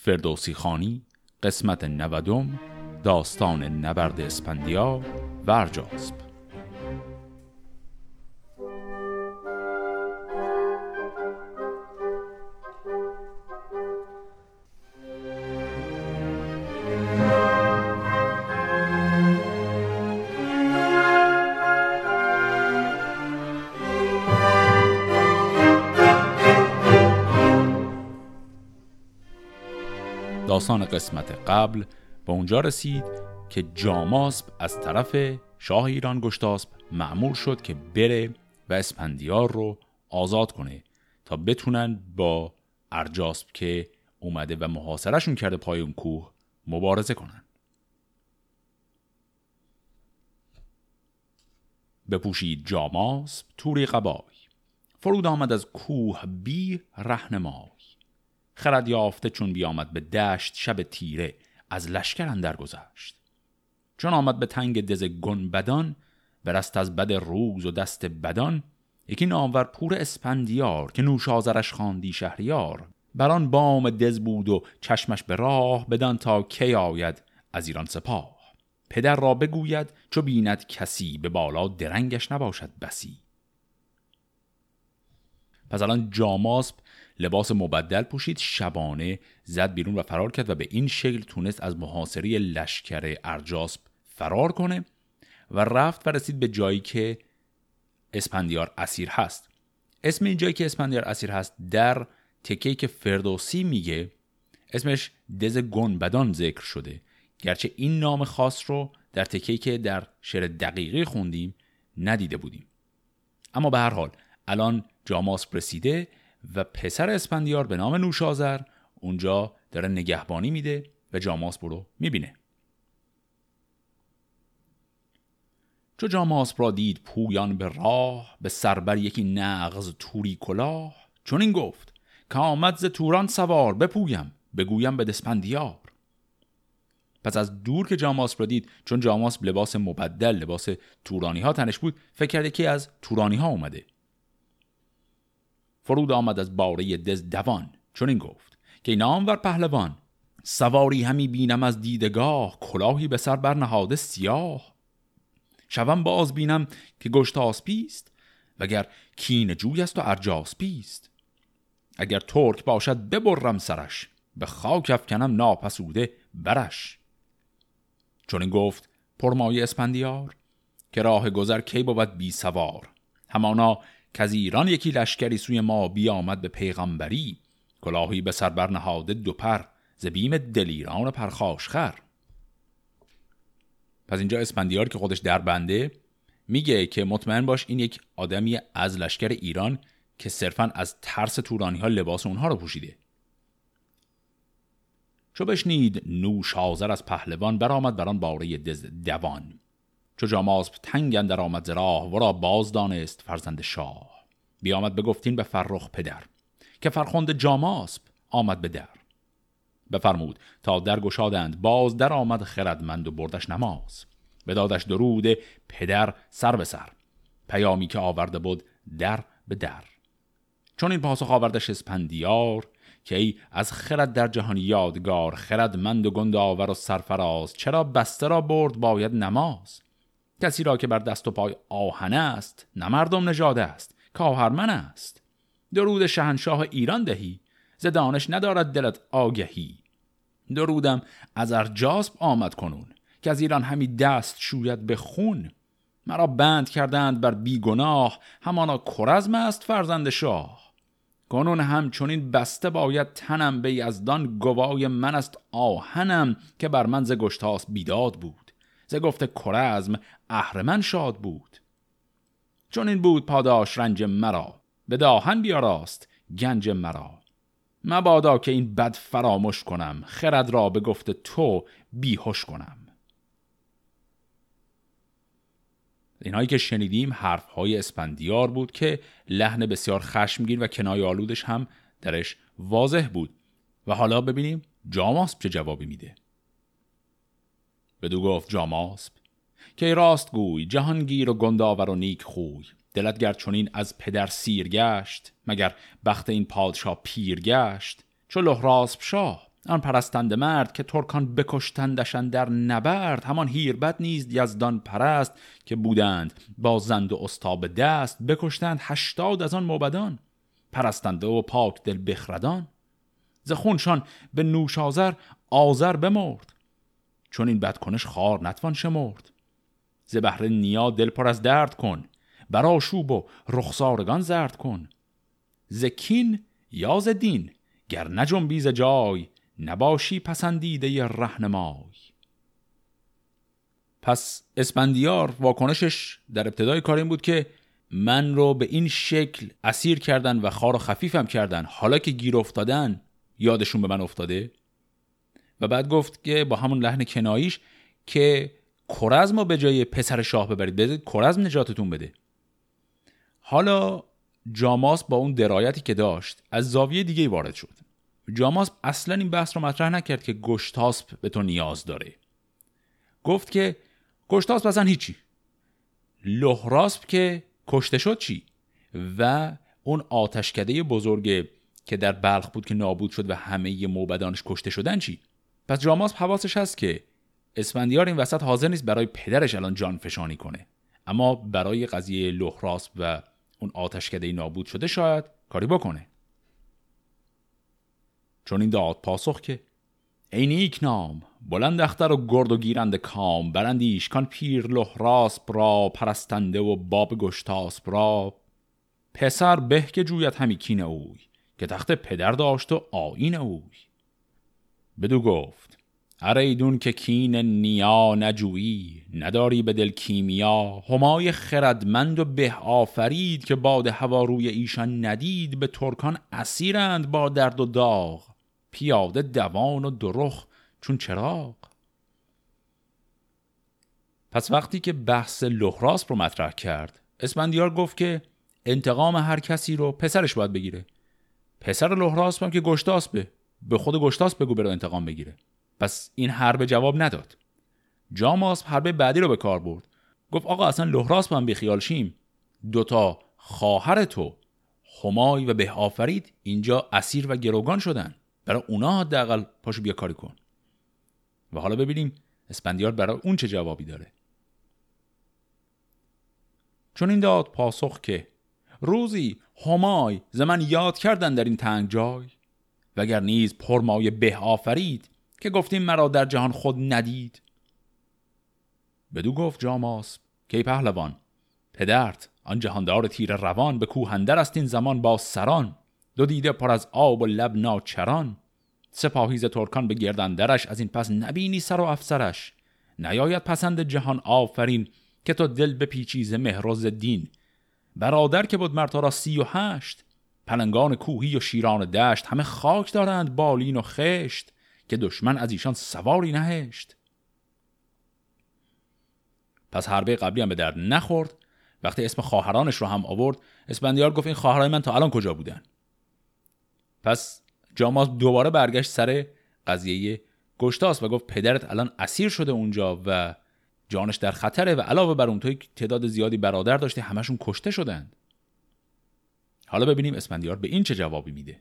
فردوسی خانی قسمت نودم داستان نبرد اسپندیا و قسمت قبل به اونجا رسید که جاماسب از طرف شاه ایران گشتاسب معمول شد که بره و اسپندیار رو آزاد کنه تا بتونن با ارجاسب که اومده و محاصرشون کرده پای اون کوه مبارزه کنن. بپوشید جاماسب توری قبای. فرود آمد از کوه بی رهنمای. خرد یافته چون بیامد به دشت شب تیره از لشکر اندر گذشت. چون آمد به تنگ دز گنبدان برست از بد روز و دست بدان یکی نامور پور اسپندیار که نوش آزرش خواندی شهریار. بران بام دز بود و چشمش به راه بدان تا کی آید از ایران سپاه. پدر را بگوید چو بیند کسی به بالا درنگش نباشد بسی. پس الان جاماسب لباس مبدل پوشید شبانه زد بیرون و فرار کرد و به این شکل تونست از محاصره لشکر ارجاسب فرار کنه و رفت و رسید به جایی که اسپندیار اسیر هست. اسم این جایی که اسپندیار اسیر هست در تکهی که فردوسی میگه اسمش دز گنبدان ذکر شده. گرچه این نام خاص رو در تکهی که در شعر دقیقی خوندیم ندیده بودیم. اما به هر حال الان جاماس رسیده و پسر اسپندیار به نام نوشازر اونجا داره نگهبانی میده و جاماس برو می‌بینه. چو جاماس را دید پویان به راه به سربر یکی نغز توری کلاه چون این گفت که آمد ز توران سوار بپویم بگویم به دسپندیار. پس از دور که جاماس را دید چون جاماس لباس مبدل لباس تورانی ها تنش بود فکر کرده که از تورانی ها اومده. فرود آمد از باره دز دوان چون این گفت که نامور پهلوان سواری همی بینم از دیدگاه کلاهی به سر برنهاده سیاه. شوم باز بینم که گشت آسپیست وگر کین جوی است و ارجاسپیست اگر ترک باشد ببرم سرش به خاک افکنم ناپسوده برش. چون این گفت پرمایه اسپندیار که راه گذر کی بود بی سوار. همانا که از ایران یکی لشکری سوی ما بیامد به پیغمبری. کلاهی به سر برنهاده دو پر ز بیم دلیران پرخاشخر پس اینجا اسپندیار که خودش در بنده میگه که مطمئن باش این یک آدمی از لشکر ایران که صرفا از ترس تورانی ها لباس اونها رو پوشیده. چو بشنید نوش حاضر از پهلوان برآمد بران باره دز دوان چو جاماسب تنگ اندر آمد ز راه ورا باز دانست فرزند شاه. بیامد بگفتین به فرخ پدر که فرخنده جاماسب آمد به در. بفرمود تا در گشادند باز در آمد خردمند و بردش نماز. بدادش درود پدر سر به سر پیامی که آورده بود در به در. چون این پاسخ آوردش اسپندیار که ای از خرد در جهان یادگار خردمند و گند آور و سرفراز چرا بسته را برد باید نماز؟ کسی را که بر دست و پای آهن است نه مردم نژاده است کاهرمن است. درود شهنشاه ایران دهی ز دانش ندارد دلت آگهی. درودم از ارجاسب آمد کنون که از ایران همی دست شوید به خون. مرا بند کردند بر بیگناه همانا کرزم است فرزند شاه. کنون همچنین بسته باید تنم به یزدان گوای من است آهنم که بر من ز گشتاس بیداد بود. ز گفته کرزم اهرمن شاد بود. چون این بود پاداش رنج مرا به داهن بیاراست گنج مرا. مبادا که این بد فراموش کنم خرد را به گفته تو بیهوش کنم. اینهایی که شنیدیم حرف های اسپندیار بود که لحن بسیار خشمگین و کنای آلودش هم درش واضح بود. و حالا ببینیم جاماسب چه جوابی میده. بدو گفت جاماسب که راست گوی جهانگیر و گنداور و نیک خوی. دلت گر چونین از پدر سیر گشت مگر بخت این پادشاه پیر گشت. چو لحراسب شاه آن پرستنده مرد که ترکان بکشتندشن در نبرد. همان هیربت نیز یزدان پرست که بودند با زند و استاب دست. بکشتند هشتاد از آن موبدان پرستنده و پاک دل بخردان. ز خونشان به نوشازر آذر بمرد. چون این بدکنش خار نتوان شمرد. ز بهر نیا دل پر از درد کن برا شوب و رخسارگان زرد کن. ز کین یا ز دین گر نجنبی ز جای نباشی پسندیده رهنمای. پس اسپندیار واکنشش در ابتدای کار این بود که من رو به این شکل اسیر کردن و خار و خفیفم کردن. حالا که گیر افتادن یادشون به من افتاده؟ و بعد گفت که با همون لحن کناییش که کرزم رو به جای پسر شاه ببرید. بده کرزم نجاتتون بده. حالا جاماس با اون درایتی که داشت از زاویه دیگه وارد شد. جاماس اصلا این بحث رو مطرح نکرد که گشتاسپ به تو نیاز داره. گفت که گشتاسپ اصلا هیچی. لحراسپ که کشته شد چی؟ و اون آتشکده بزرگ که در بلخ بود که نابود شد و همه موبدانش کشته شدن چی؟ پس جاماس حواسش هست که اسفندیار این وسط حاضر نیست برای پدرش الان جان فشانی کنه. اما برای قضیه لحراسپ و اون آتشکده نابود شده شاید کاری بکنه. چون این داد پاسخ که ای نیک نام بلند اختر و گرد و گیرند کام برندیش کان پیر لحراسپ را پرستنده و باب گشتاسپ را. پسر به که جویت همی کین اوی که تخت پدر داشت و آین اوی. بدو گفت اره ایدون که کین نیا نجویی نداری به دل کیمیا همای خردمند و به آفرید که باد هوا روی ایشان ندید به ترکان اسیرند با درد و داغ پیاده دوان و درخ چون چراغ. پس وقتی که بحث لحراس رو مطرح کرد اسفندیار گفت که انتقام هر کسی رو پسرش باید بگیره. پسر لحراس هم که گشتاسبه. به خود گشتاس بگو بره انتقام بگیره. پس این حرب جواب نداد. جاماس حرب بعدی رو به کار برد. گفت آقا اصلا لحراس هم بیخیال شیم. دوتا خواهر تو همای و به آفرید اینجا اسیر و گروگان شدن. برای اونا حداقل پاشو بیا کاری کن. و حالا ببینیم اسپندیار برای اون چه جوابی داره. چون این داد پاسخ که روزی همای زمن یاد کردن در این تنگ جای وگر نیز پرمای به آفرید که گفتیم مرا در جهان خود ندید. بدو گفت جاماس که پهلوان پدرت آن جهاندار تیر روان به کوهندر است این زمان با سران دو دیده پر از آب و لب ناچران سپاهیز ترکان به گردندرش از این پس نبینی سر و افسرش نیاید پسند جهان آفرین که تو دل به پیچیز مهروز دین برادر که بود مرتا را سی و هشت پلنگان کوهی و شیران دشت همه خاک دارند بالین و خشت که دشمن از ایشان سواری نهشت. پس حربه قبلی هم به درد نخورد. وقتی اسم خواهرانش رو هم آورد اسپندیار گفت این خواهرای من تا الان کجا بودن؟ پس جاماس دوباره برگشت سر قضیه گشتاس و گفت پدرت الان اسیر شده اونجا و جانش در خطره و علاوه بر اون توی تعداد زیادی برادر داشته همشون کشته شدند. حالا ببینیم اسپندیار به این چه جوابی میده.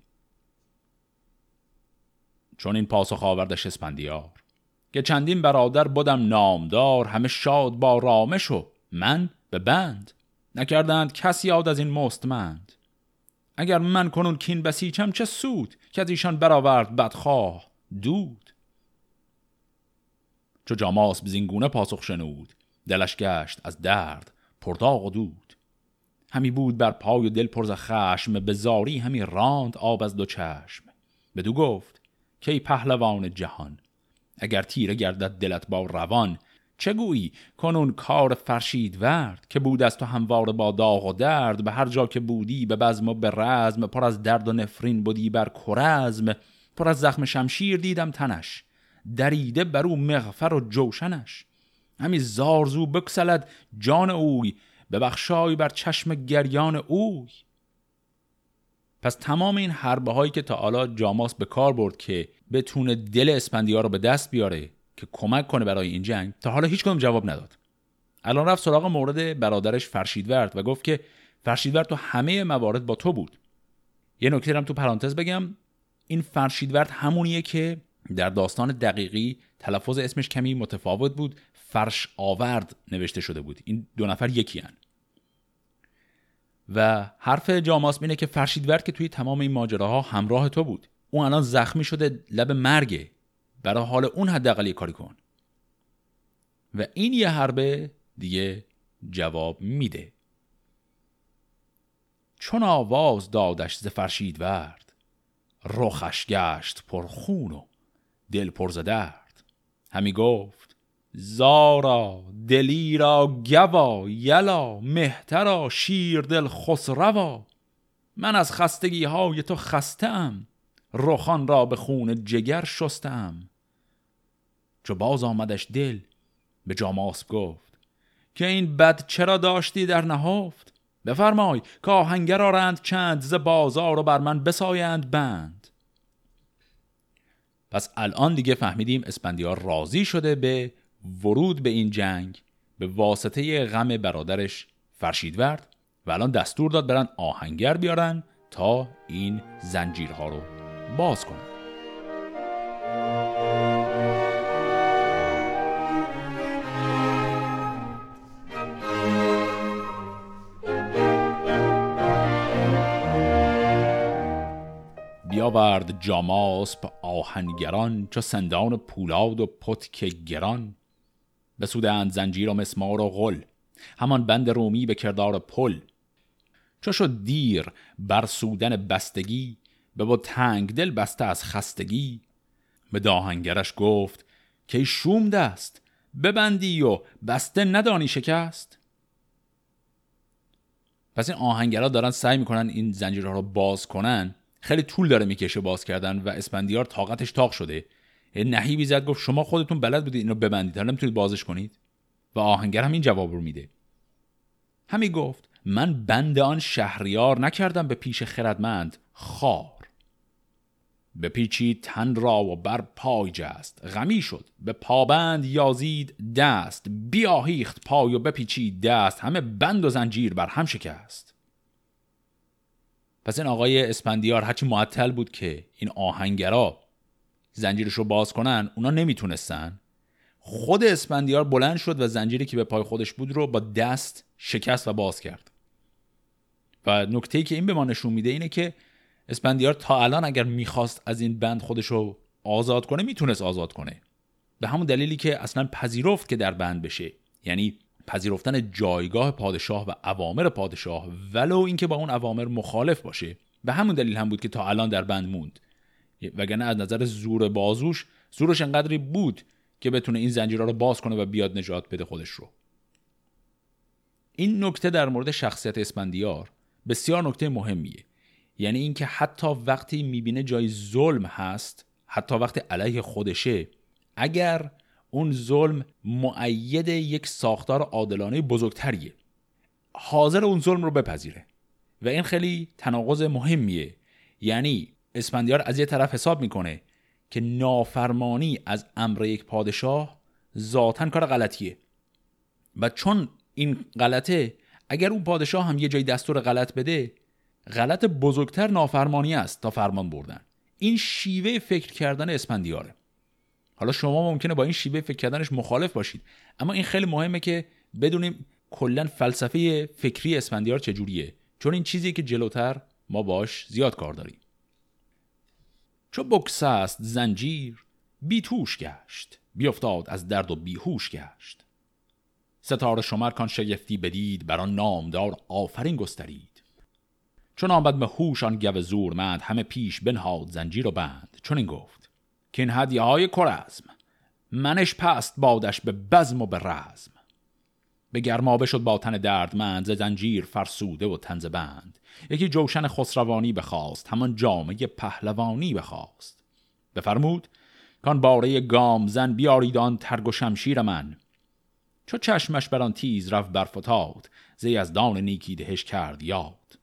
چون این پاسخ آوردش اسپندیار که چندین برادر بودم نامدار همه شاد با رامش و من به بند. نکردند کسی یاد از این مستمند. اگر من کنون کین بسیچم چه سود که از ایشان برآورد بدخواه دود. چو جاماس بزینگونه پاسخ شنود دلش گشت از درد پرداغ و دود. همی بود بر پای و دل پرز خشم به زاری همی راند آب از دو چشم. بدو گفت کی پهلوان جهان اگر تیره گردد دلت با روان چه گویی کنون کار فرشید ورد که بود از تو هموار با داغ و درد به هر جا که بودی به بزم و به رزم پر از درد و نفرین بودی بر کرزم پر از زخم شمشیر دیدم تنش دریده بر او مغفر و جوشنش. همی زارزو بکسلد جان اوی به بخشای بر چشم گریان اوی. پس تمام این حربه هایی که تا جاماس به کار برد که بتونه دل اسپندیار رو به دست بیاره که کمک کنه برای این جنگ تا حالا هیچ کدوم جواب نداد. الان رفت سراغ مورد برادرش فرشیدورد و گفت که فرشیدورد تو همه موارد با تو بود. یه نکته هم تو پرانتز بگم. این فرشیدورد همونیه که در داستان دقیقی تلفظ اسمش کمی متفاوت بود. فرش آورد نوشته شده بود. این دو نفر یکی هن. و حرف جاماس اینه که فرشیدورد که توی تمام این ماجراها همراه تو بود. اون الان زخمی شده لب مرگه. برای حال اون حداقل کاری کن. و این یه حربه دیگه جواب میده. چون آواز دادش ز فرشید ورد رخش گشت پر خون و دل پر درد. همی گفت زارا دلیرا گوا یلا مهترا شیر دل خسروا. من از خستگی های تو خسته ام رخان را به خون جگر شستم چو باز آمدش دل به جاماسب گفت که این بد چرا داشتی در نهفت؟ بفرمای که آهنگر آرند چند ز بازار و بر من بسایند بند. پس الان دیگه فهمیدیم اسپندیار راضی شده به ورود به این جنگ به واسطه غم برادرش فرشیدورد و الان دستور داد برن آهنگر بیارن تا این زنجیرها رو باز کنن. بیاورد جاماسپ آهنگران چو سندان پولاد و پتک گران بسودند زنجیر و مسمار و غل. همان بند رومی به کردار پل. چو شد دیر بر سودن بستگی به با تنگ دل بسته از خستگی. به داهنگرش گفت که شوم دست؟ ببندی و بسته ندانی شکست. پس این آهنگرا دارن سعی می‌کنن این زنجیرها رو باز کنن. خیلی طول داره می‌کشه باز کردن و اسپندیار طاقتش تاق شده. نهیبی زد گفت شما خودتون بلد بودید اینو ببندید. حالا نمی‌تونید بازش کنید؟ و آهنگر هم این جواب رو میده. همی گفت من بند آن شهریار نکردم به پیش خردمند خار. به پیچی تن را و بر پای جست. غمی شد به پابند یازید دست. بیاهیخت پای و بپیچید دست. همه بند و زنجیر بر هم شکست. پس این آقای اسپندیار هرچی معطل بود که این آهنگرا زنجیرش رو باز کنن اونا نمی‌تونستن. خود اسپندیار بلند شد و زنجیری که به پای خودش بود رو با دست شکست و باز کرد. و نکته که این به ما نشون میده اینه که اسپندیار تا الان اگر می‌خواست از این بند خودش رو آزاد کنه می‌تونست آزاد کنه. به همون دلیلی که اصلا پذیرفت که در بند بشه. یعنی پذیرفتن جایگاه پادشاه و اوامر پادشاه ولو اینکه با اون اوامر مخالف باشه. به همون دلیل هم بود که تا الان در بند موند. وگرنه از نظر زور بازوش زورش انقدری بود که بتونه این زنجیرها رو باز کنه و بیاد نجات بده خودش رو. این نکته در مورد شخصیت اسپندیار بسیار نکته مهمیه. یعنی اینکه حتی وقتی می‌بینه جای ظلم هست حتی وقتی علیه خودشه اگر اون ظلم معید یک ساختار عادلانه بزرگتریه حاضر اون ظلم رو بپذیره. و این خیلی تناقض مهمیه. یعنی اسپندیار از یه طرف حساب می‌کنه که نافرمانی از امر یک پادشاه ذاتا کار غلطیه. و چون این غلطه اگر اون پادشاه هم یه جای دستور غلط بده غلط بزرگتر نافرمانی است تا فرمان بردن. این شیوه فکر کردن اسپندیاره حالا شما ممکنه با این شیوه فکر کردنش مخالف باشید. اما این خیلی مهمه که بدونیم کلا فلسفه فکری اسفندیار چجوریه. چون این چیزی که جلوتر ما باش زیاد کار داریم. چو بکس است زنجیر بیتوش گشت بیافتاد از درد و بیهوش گشت. ستاره شمر کان شگفتی بدید بر آن نامدار آفرین گسترید. چون آمد به هوش آن گو زورمند همه پیش بنهاد زنجیر و بند. چون این گفت که این هدیه های کرزم منش پست بادش به بزم و به رزم. به گرمابه شد با تن دردمند ز زنجیر فرسوده و تنز بند. یکی جوشن خسروانی بخواست همان جامعه پهلوانی بخواست. بفرمود کان باره گام زن بیارید آن ترگ و شمشیر من. چو چشمش بر آن تیز رفت برفتاد زی از دان نیکی دهش کرد یاد.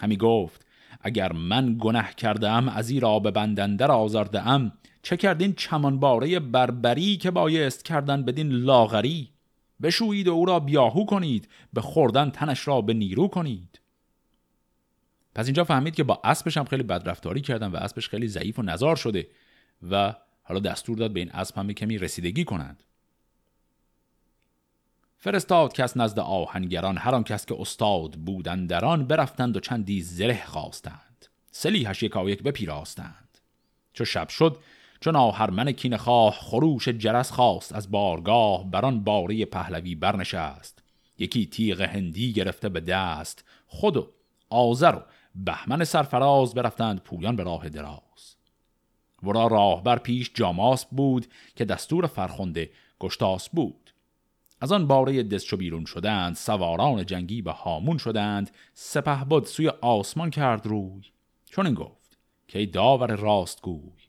همی گفت اگر من گنه کرده ام از را به بندندر آزرده ام چه کردین چمانباره بربری که بایست کردن بدین لاغری؟ بشویید و او را بیاهو کنید به خوردن تنش را به نیرو کنید. پس اینجا فهمید که با اسبش هم خیلی بدرفتاری کردن و اسبش خیلی ضعیف و نزار شده و حالا دستور داد به این اسب هم کمی رسیدگی کنند. فرستاد کس نزد آهنگران هر کس که استاد بودند در آن برفتند و چندی زره خواستند. سلیحش یکایک بپیراستند. چو شب شد چون آهرمن کین خواه خروش جرس خواست از بارگاه بران باره پهلوی برنشست. یکی تیغ هندی گرفته به دست خود و آذر و بهمن سرفراز برفتند پویان به راه دراز. ورا راه بر پیش جاماس بود که دستور فرخنده گشتاس بود. از آن باره دست بیرون شدند سواران جنگی به هامون شدند سپه بود سوی آسمان کرد روی. چون این گفت که داور راست گوی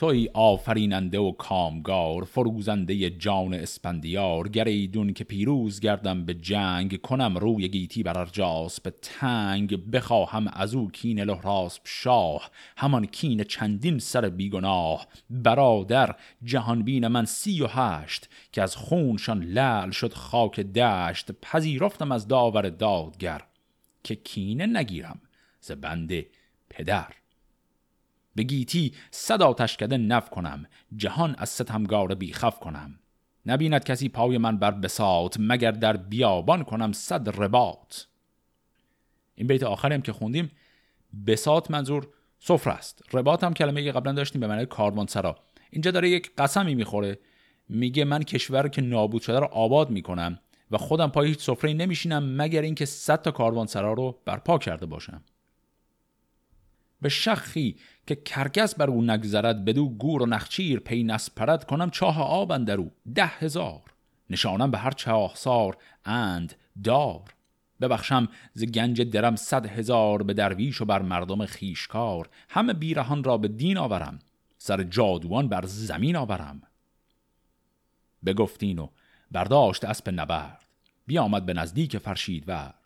توی آفریننده و کامگار فروزنده جان اسپندیار گریدون که پیروز گردم به جنگ کنم روی گیتی بر ارجاس به تنگ بخواهم از او کین لحراسب شاه. همان کین چندین سر بیگناه. برادر جهانبین من سی و هشت که از خونشان لل شد خاک دشت. پذیرفتم از داور دادگر که کینه نگیرم ز بنده پدر. به گیتی صد آتش کده نف کنم جهان از ستمگار بیخف کنم. نبیند کسی پای من بر بساط مگر در بیابان کنم صد رباط. این بیت آخری هم که خوندیم بساط منظور سفر است. رباط هم کلمه قبلا داشتیم به معنی سرا. اینجا داره یک قسمی می‌خوره. میگه من کشور که نابود شده رو آباد می‌کنم و خودم پای هیچ سفره نمیشینم مگر اینکه صد تا سرا رو برپا کرده باشم. به شخی که کرگس بر او نگذرد بدو گور و نخچیر پی نسپرد کنم چاه آب اندرو ده هزار. نشانم به هر چاه سار اند دار. ببخشم ز گنج درم صد هزار به درویش و بر مردم خیشکار همه بیرهان را به دین آورم. سر جادوان بر زمین آورم. بگفتین و برداشت اسب نبرد. بیامد به نزدیک فرشید ورد.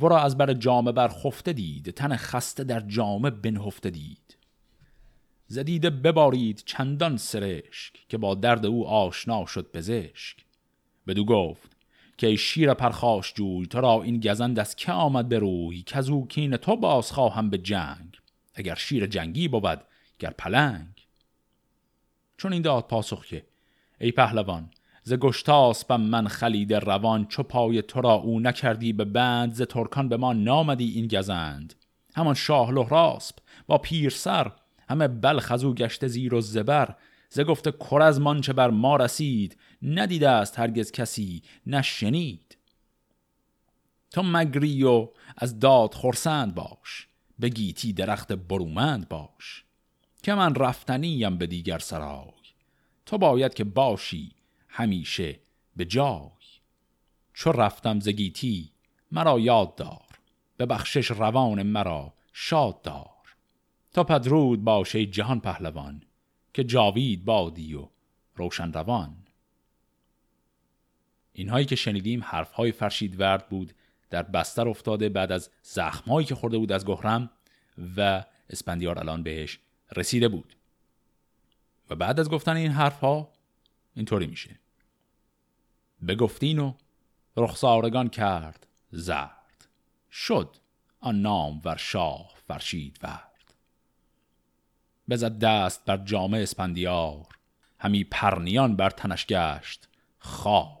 ورا از بر جامه بر خفته دید تن خسته در جامه بنهفته دید. زدیده ببارید چندان سرشک که با درد او آشنا شد پزشک. بدو گفت که شیر پرخاش جوی تو را این گزند از که آمد به روی که از او کین تو باز خواهم به جنگ. اگر شیر جنگی بود گر پلنگ. چون این داد پاسخ که ای پهلوان ز گشتاسپم من خلید روان چو پای تو را او نکردی به بند ز ترکان به ما نامدی این گزند. همان شاه لحراسب با پیر سر همه بلخ از او گشته زیر و زبر. ز گفته کر از چه بر ما رسید ندیده است هرگز کسی نشنید. تو مگری و از داد خورسند باش به گیتی درخت برومند باش. که من رفتنیم به دیگر سرای. تو باید که باشی همیشه به جای. چو رفتم زگیتی مرا یاد دار. به بخشش روان مرا شاد دار. تا پدرود باشه جهان پهلوان که جاوید بادی و روشن روان. اینهایی که شنیدیم حرفهای فرشید ورد بود در بستر افتاده بعد از زخمهایی که خورده بود از گهرم و اسپندیار الان بهش رسیده بود. و بعد از گفتن این حرفها اینطوری میشه. بگفتین و رخسارگان کرد زرد. شد آن نام ور شاه فرشید ورد. بزد دست بر جامعه اسپندیار همی پرنیان بر تنش گشت خار.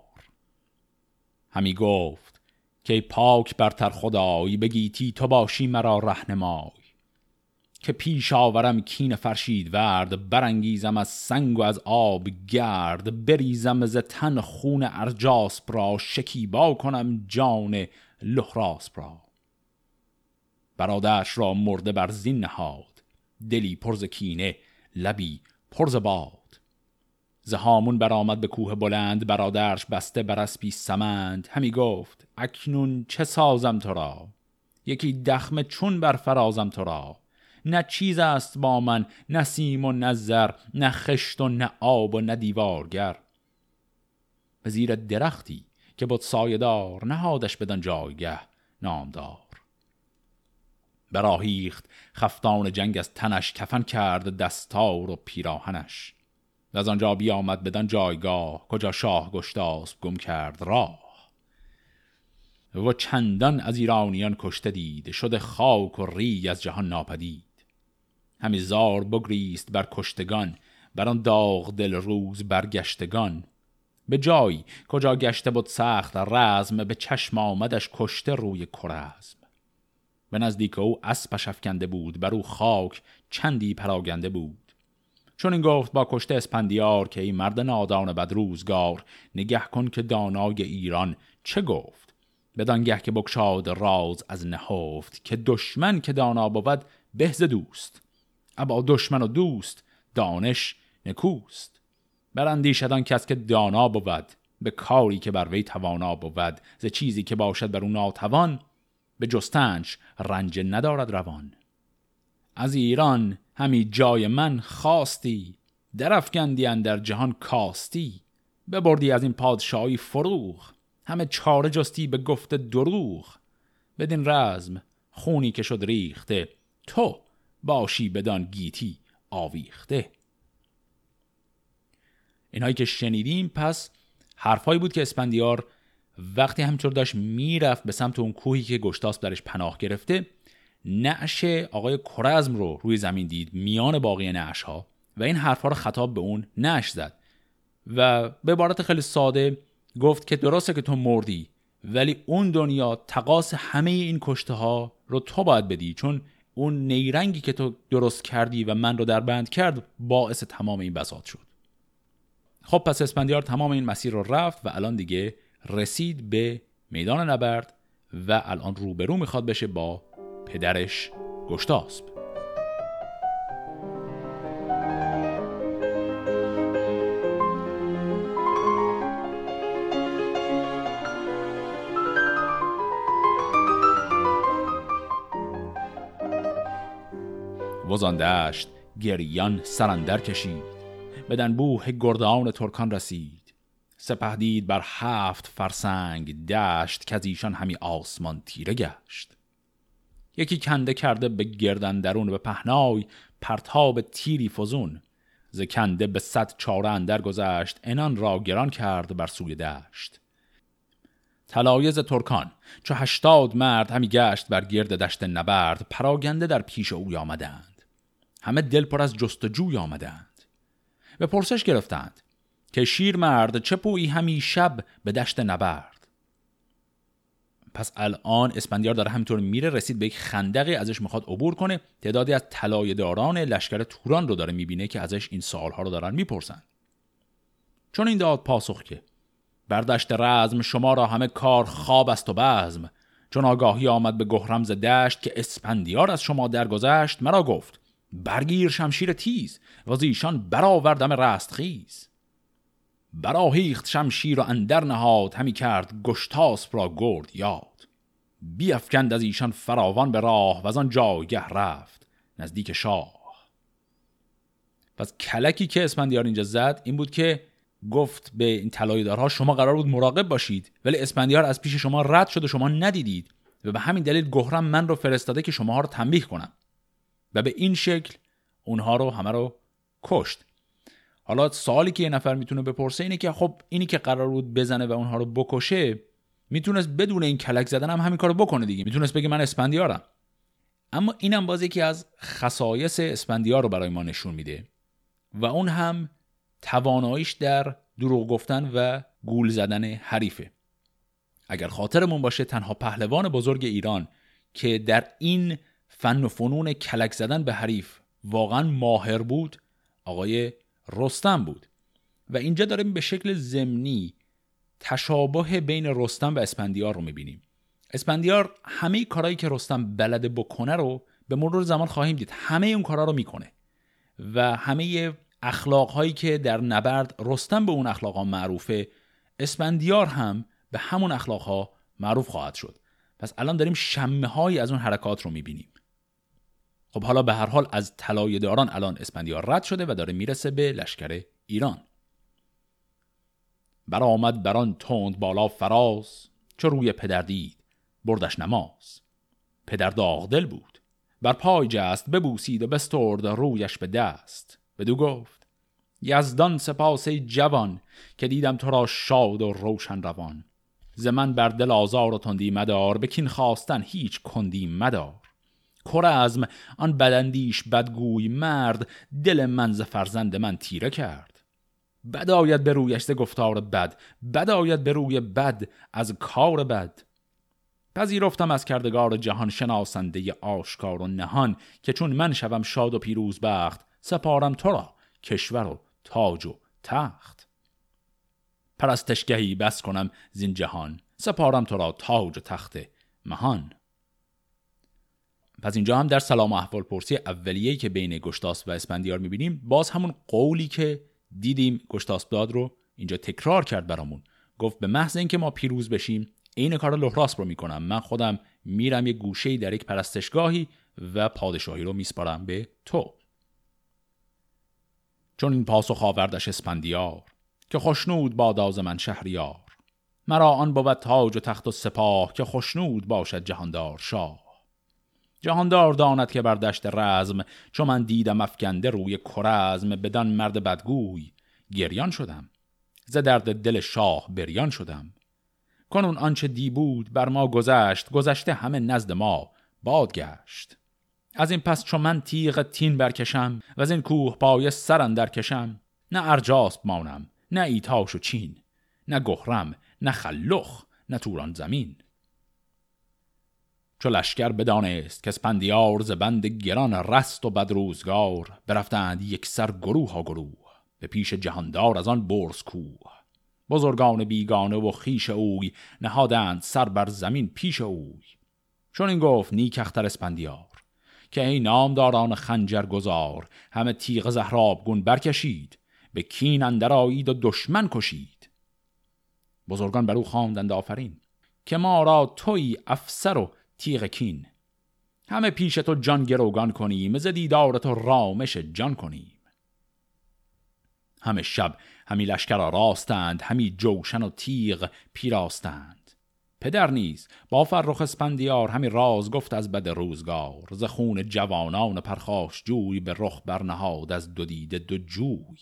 همی گفت که پاک برتر خدای بگیتی تو باشی مرا رهنمای. که پیش آورم کین فرشید ورد برانگیزم از سنگ و از آب گرد. بریزم ز تن خون ارجاسپ را شکیبا کنم جان لحراسپ را. برادرش را مرده بر زین نهاد دلی پرز کینه لبی پرز باد. زهامون برآمد به کوه بلند برادرش بسته بر اسبی سمند. همی گفت اکنون چه سازم تو را؟ یکی دخمه چون بر فرازم تو را؟ نه چیز است با من نه سیم و نه زر نه خشت و نه آب و نه دیوارگر. به زیر درختی که بود سایدار نهادش بدن جایگه نامدار. براهیخت خفتان جنگ از تنش کفن کرد دستار و پیراهنش. و از آنجا بیامد بدن جایگاه کجا شاه گشتاسب گم کرد راه. و چندان از ایرانیان کشته دید شده خاک و ری از جهان ناپدید. همی زار بگریست بر کشتگان بر آن داغ دل روز برگشتگان به جای کجا گشته بود سخت رزم به چشم آمدش کشته روی کرزم. به نزدیک او اسبش افکنده بود بر او خاک چندی پراگنده بود. چون این گفت با کشته اسپندیار که این مرد نادان بد روزگار نگه کن که دانای ایران چه گفت. بدانگه که بکشاد راز از نهفت که دشمن که دانا بود بهز دوست. ابا دشمن و دوست دانش نکوست. براندیشدان کس که دانا بود به کاری که بر وی توانا بود ز چیزی که باشد بر او ناتوان به جستنش رنج ندارد روان. از ایران همی جای من خواستی درفگندی در جهان کاستی ببردی از این پادشاهی فروغ همه چاره جستی به گفت دروغ. بدین رزم خونی که شد ریخته تو. باشی بدان گیتی آویخته. اینهایی که شنیدیم پس حرفایی بود که اسپندیار وقتی همینطور داشت می‌رفت به سمت اون کوهی که گشتاس درش پناه گرفته نعش آقای کرزم رو روی زمین دید میان باقی نعش ها و این حرفها رو خطاب به اون نعش زد و به عبارت خیلی ساده گفت که درسته که تو مردی ولی اون دنیا تقاس همه این کشته ها رو تو باید بدی چون اون نیرنگی که تو درست کردی و من رو در بند کرد باعث تمام این بساط شد. خب پس اسپندیار تمام این مسیر رو رفت و الان دیگه رسید به میدان نبرد و الان روبرو می‌خواد بشه با پدرش گشتاسب. وزان دشت گریان سرندر کشید. بدن بوه گردان ترکان رسید. سپهدید بر هفت فرسنگ دشت که از ایشان همی آسمان تیره گشت. یکی کنده کرده به گردن درون به پهنای پرتاب تیری فزون. ز کنده به صد چاره اندر گذشت انان را گران کرد بر سوی دشت. تلایز ترکان چو هشتاد مرد همی گشت بر گرد دشت نبرد پراگنده در پیش اوی آمدند. همه دل پر از جستجوی آمدند به پرسش گرفتند که شیر مرد چه پویی همی شب به دشت نبرد. پس الان اسپندیار داره همینطور میره رسید به یک خندقی ازش می‌خواد عبور کنه. تعدادی از طلای داران لشکر توران رو داره می‌بینه که ازش این سالها رو دارن می‌پرسن. چون این داد پاسخ که بردشت رزم شما را همه کار خواب است و بزم. چون آگاهی آمد به گهرمز دشت که اسپندیار از شما درگذشت مرا گفت برگیر شمشیر تیز و ایشان برآوردم رستخیز براهیخت شمشیر و اندر نهاد همی کرد گشتاسپ را گرد یاد. بیافکند از ایشان فراوان به راه و از آن جایگه رفت نزدیک شاه. پس کلکی که اسپندیار اینجا زد این بود که گفت به این طلایه‌دارها شما قرار بود مراقب باشید ولی اسپندیار از پیش شما رد شد و شما ندیدید و به همین دلیل گهرم من رو فرستاده که شما رو تنبیه کنم. و به این شکل اونها رو همه رو کشت. حالا سوالی که یه نفر می‌تونه بپرسه اینه که خب اینی که قرار بود بزنه و اونها رو بکشه می‌تونست بدون این کلک زدن هم همین کارو بکنه دیگه. می‌تونست بگه من اسپندیارم. اما اینم باز یکی از خصایص اسپندیار رو برای ما نشون میده و اون هم تواناییش در دروغ گفتن و گول زدن حریفه. اگر خاطرمون باشه تنها پهلوان بزرگ ایران که در این فن و فنون کلک زدن به حریف واقعا ماهر بود آقای رستم بود. و اینجا داریم به شکل زمینی تشابه بین رستم و اسپندیار رو می‌بینیم. اسپندیار همه کارهایی که رستم بلده بکنه رو به مرور زمان خواهیم دید. همه اون کارا رو می‌کنه. و همه اخلاقهایی که در نبرد رستم به اون اخلاقها معروفه اسپندیار هم به همون اخلاقها معروف خواهد شد. پس الان داریم شمه های از اون حرکات رو می‌بینیم. خب حالا به هر حال از طلای داران الان اسپندیار رد شده و داره می‌رسه به لشکر ایران. برآمد بران تند بالا فراز چو روی پدر دید بردش نماز. پدر داغدل بود بر پای جست ببوسید و بسترد رویش به دست. بدو گفت یزدان سپاس جوان که دیدم تو را شاد و روشن روان. ز من بر دل آزار و تندی مدار بکین خواستن هیچ کندی مدار. کرزم آن بدندیش بدگوی مرد دل من ز فرزند من تیره کرد. بد آید به رویش ز گفتار بد بد آید به روی بد از کار بد. پذیرفتم از کردگار جهان شناسنده آشکار و نهان که چون من شوم شاد و پیروز بخت سپارم تو را کشور و تاج و تخت. پرستشگهی بس کنم زین جهان سپارم تو را تاج و تخت مهان. پس اینجا هم در سلام و احوال پرسی اولیه‌ای که بین گشتاس و اسپندیار می‌بینیم باز همون قولی که دیدیم گشتاس داد رو اینجا تکرار کرد برامون. گفت به محض اینکه ما پیروز بشیم عین کار لحراس رو می‌کنم. من خودم میرم یه گوشه در یک پرستشگاهی و پادشاهی رو میسپارم به تو. چون این پاسخ آوردش اسپندیار که خوشنود باداز من شهریار. مرا آن بود تاج و تخت و سپاه که خوشنود باشد جهاندار شاه. جهاندار داند که بر دشت رزم چون من دیدم افکنده روی کرزم بدان مرد بدگوی گریان شدم. ز درد دل شاه بریان شدم. کنون آنچه دی بود بر ما گذشت گذشته همه نزد ما باد گشت از این پس چون من تیغ تین برکشم و از این کوه پای سرن در کشم نه ارجاسب مانم نه ایتاش و چین نه گهرم نه خلخ نه توران زمین. چو لشکر بدانست که اسپندیار ز بند گران رست و بدروزگار برفتند یک سر گروه ها گروه به پیش جهاندار از آن برز کوه. بزرگان بیگانه و خیش اوی نهادند سر بر زمین پیش اوی. چون این گفت نیک اختر اسپندیار که ای نامداران خنجر گذار همه تیغ زهراب گون برکشید به کین اندر آیید و دشمن کشید. بزرگان بر او خواندند آفرین که ما را توی افسر و تیغ کین. همه پیش تو جان گروگان کنیم ز دیدار تو رامش جان کنیم. همه شب همی لشکر راستند همی جوشن و تیغ پیراستند. پدر نیز با فرخ اسپندیار همی راز گفت از بد روزگار ز خون جوانان پرخاش جوی به رخ برنهاد از دو دیده دو جوی.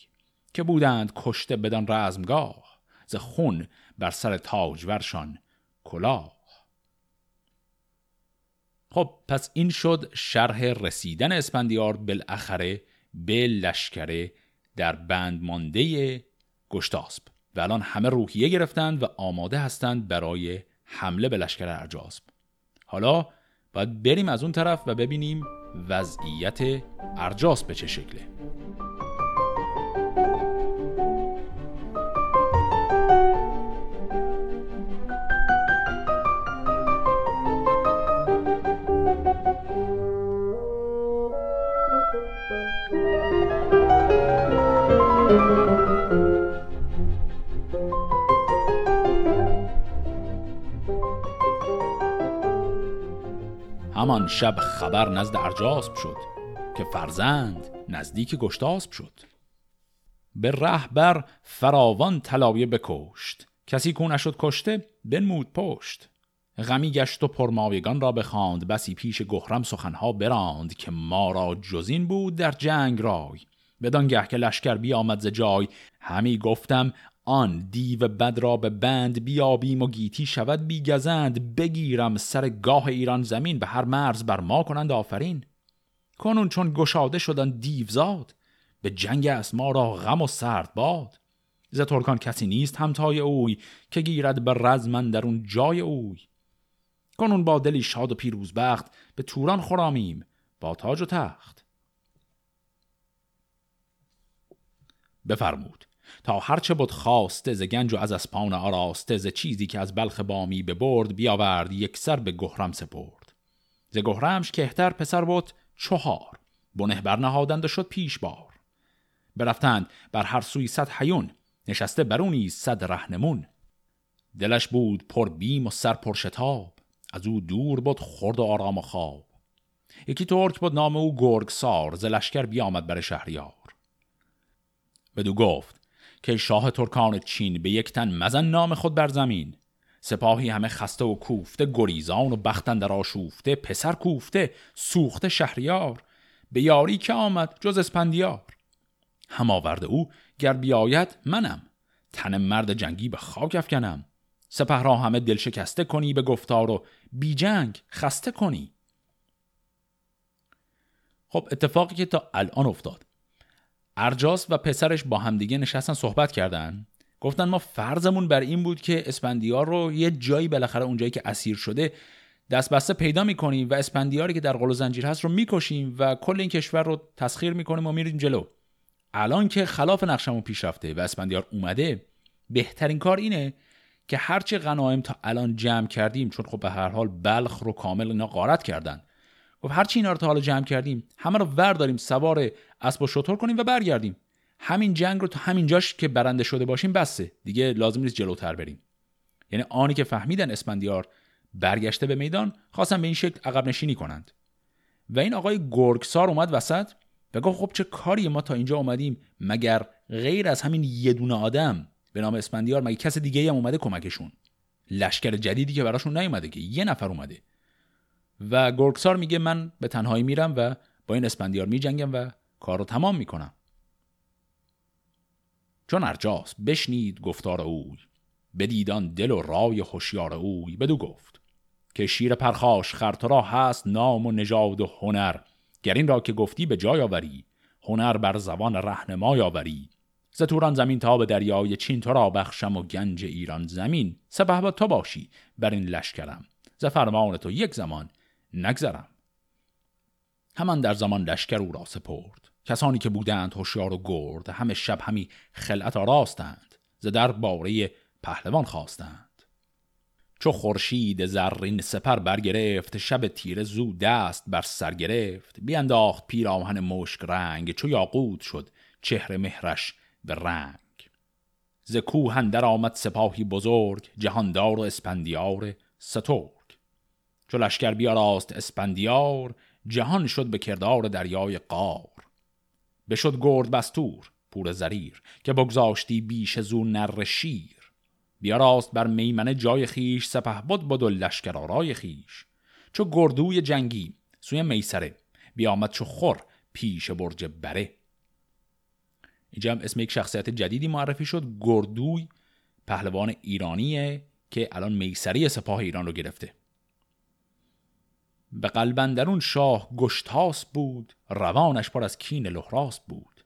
که بودند کشته بدان رزمگاه ز خون بر سر تاجورشان کلاه. خب پس این شد شرح رسیدن اسپندیار بالاخره به لشکره در بند مانده گشتاسب و الان همه روحیه گرفتند و آماده هستند برای حمله به لشکر ارجاسب حالا باید بریم از اون طرف و ببینیم وضعیت ارجاس به چه شکله. همان شب خبر نزد ارجاسب شد که فرزند نزدیک گشتاسب شد. به رهبر فراوان طلایه بکشت. کسی کو نشد کشته بنمود پشت. غمی گشت و پرمایگان را بخواند بسی پیش گهرم سخنها براند که ما را جزین بود در جنگ رای. بدانگه که لشکر بیامد ز جای همی گفتم آن دیو بد را به بند بیابیم و گیتی شود بیگزند بگیرم سر گاه ایران زمین به هر مرز بر ما کنند آفرین. کنون چون گشاده شدن دیوزاد به جنگ است ما را غم و سرد باد. ز ترکان کسی نیست همتای اوی که گیرد به رزمن در اون جای اوی. کنون با دلی شاد و پیروزبخت به توران خرامیم با تاج و تخت. بفرمود. تا هرچه بود خواسته ز گنج و از اسپان آراسته ز چیزی که از بلخ بامی به برد بیاورد یک سر به گهرم سپرد. ز گهرمش کهتر پسر بود چهار بنه برنهادند و شد پیش بار. برفتند بر هر سوی صد حیون نشسته برونی صد رهنمون. دلش بود پر بیم و سر پر شتاب از او دور بود خورد و آرام و خواب. یکی ترک بود نام او گرگ سار ز لشکر بیامد بر شهریار. بدو گفت که شاه ترکان چین به یک تن مزن نام خود بر زمین. سپاهی همه خسته و کوفته گریزان و بختن در آشوفته پسر کوفته سوخته شهریار. به یاری که آمد جز اسپندیار. هم آورده او گر بیاید منم. تن مرد جنگی به خاک افکنم. سپه را همه دل شکسته کنی به گفتار و بی جنگ خسته کنی. خب اتفاقی که تا الان افتاد ارجاس و پسرش با همدیگه نشستن صحبت کردن. گفتن ما فرضمون بر این بود که اسپندیار رو یه جایی بالاخره اونجایی که اسیر شده دست بسته پیدا می‌کنیم و اسپندیاری که در قل زنجیر هست رو می‌کشیم و کل این کشور رو تسخیر می‌کنیم و میریم جلو. الان که خلاف نقشمون پیش رفته و اسپندیار اومده بهترین کار اینه که هرچه غنایم تا الان جمع کردیم چون خب به هر حال بلخ رو کامل اینا غارت کردن. گفت هرچی اینا رو تا حالا جمع کردیم همه رو ورداریم سوار اسب و شطور کنیم و برگردیم. همین جنگ رو تا همین جاش که برنده شده باشیم بسه. دیگه لازم نیست جلوتر بریم. یعنی آنی که فهمیدن اسپندیار برگشته به میدان خواستن به این شکل عقب نشینی کنند. و این آقای گرگسار اومد وسط و گفت خب چه کاری ما تا اینجا اومدیم مگر غیر از همین یه دونه آدم به نام اسپندیار مگه کس دیگه هم اومده کمکشون؟ لشکر جدیدی که براشون نیومده که یه نفر اومده. و گرگسار میگه من به تنهایی میرم و با این اسپندیار میجنگم و کار رو تمام می‌کنم. چون ارجاس بشنید گفتار اوی بدیدان دل و رای هوشیار اوی بدو گفت که شیر پرخاش خرت را هست نام و نژاد و هنر گر این را که گفتی به جای آوری هنر بر زبان رهنمای آوری. ز توران زمین تا به دریای چین تو را بخشم و گنج ایران زمین. سپه با تو باشی بر این لشکرم. ز فرمان تو یک زمان نگذرم. همان در زمان لشکر او را سپرد. کسانی که بودند هوشیار و گرد همه شب همی خلعت آراستند ز در باره پهلوان خواستند. چو خورشید زرین سپر برگرفت شب تیره زو دست بر سر گرفت. بیانداخت پیراهن مشک رنگ چو یاقوت شد چهره مهرش به رنگ. ز کوه اندر آمد سپاهی بزرگ جهاندار و اسپندیار سترگ. چو لشکر بیاراست اسپندیار جهان شد به کردار دریای قار. بشد گرد بستور پور زریر که بگذاشتی بیش زو نر شیر. بیاراست بر میمنه جای خیش سپه بود بود و لشکر آرای خیش چو گردوی جنگی سوی میسره بیامد چو خور پیش برج بره. اینجا هم اسم یک شخصیت جدیدی معرفی شد گردوی پهلوان ایرانیه که الان میسری سپاه ایران رو گرفته. به قلبندرون شاه گشتاس بود روانش پر از کین لحراس بود.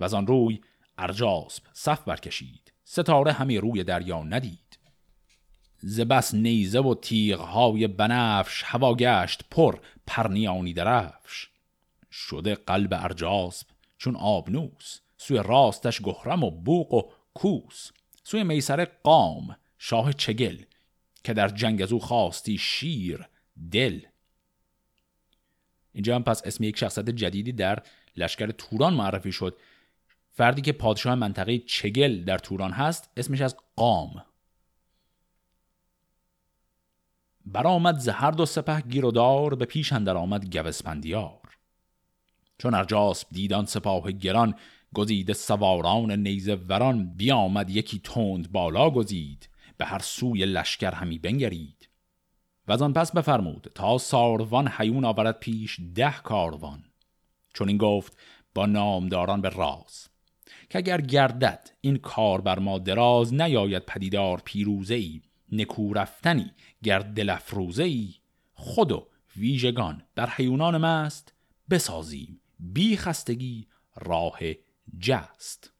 و آن روی ارجاسب صف برکشید ستاره همی روی دریا ندید. ز بس نیزه و تیغهای بنفش هوا گشت پر پرنیانی درفش. شده قلب ارجاسب چون آبنوس سوی راستش گهرم و بوق و کوس. سوی میسر قام شاه چگل که در جنگ از او خواستی شیر دل. اینجا هم پس اسم یک شخصیت جدیدی در لشکر توران معرفی شد. فردی که پادشاه منطقه چگل در توران هست اسمش از قام. برآمد ز هر دو سپه گیرودار به پیش اندر آمد گوسپندیار چون ارجاسب دیدان سپاه گران گزیده سواران نیزه وران بیامد یکی تند بالا گزید به هر سوی لشکر همی بنگرید. و از آن پس بفرمود تا ساروان حیون آورد پیش ده کاروان. چون این گفت با نامداران به راز که اگر گردد این کار بر ما دراز نیاید پدیدار پیروزه ای نکو رفتنی ای خود و ویژگان بر حیونان مست بسازیم بی خستگی راه جست.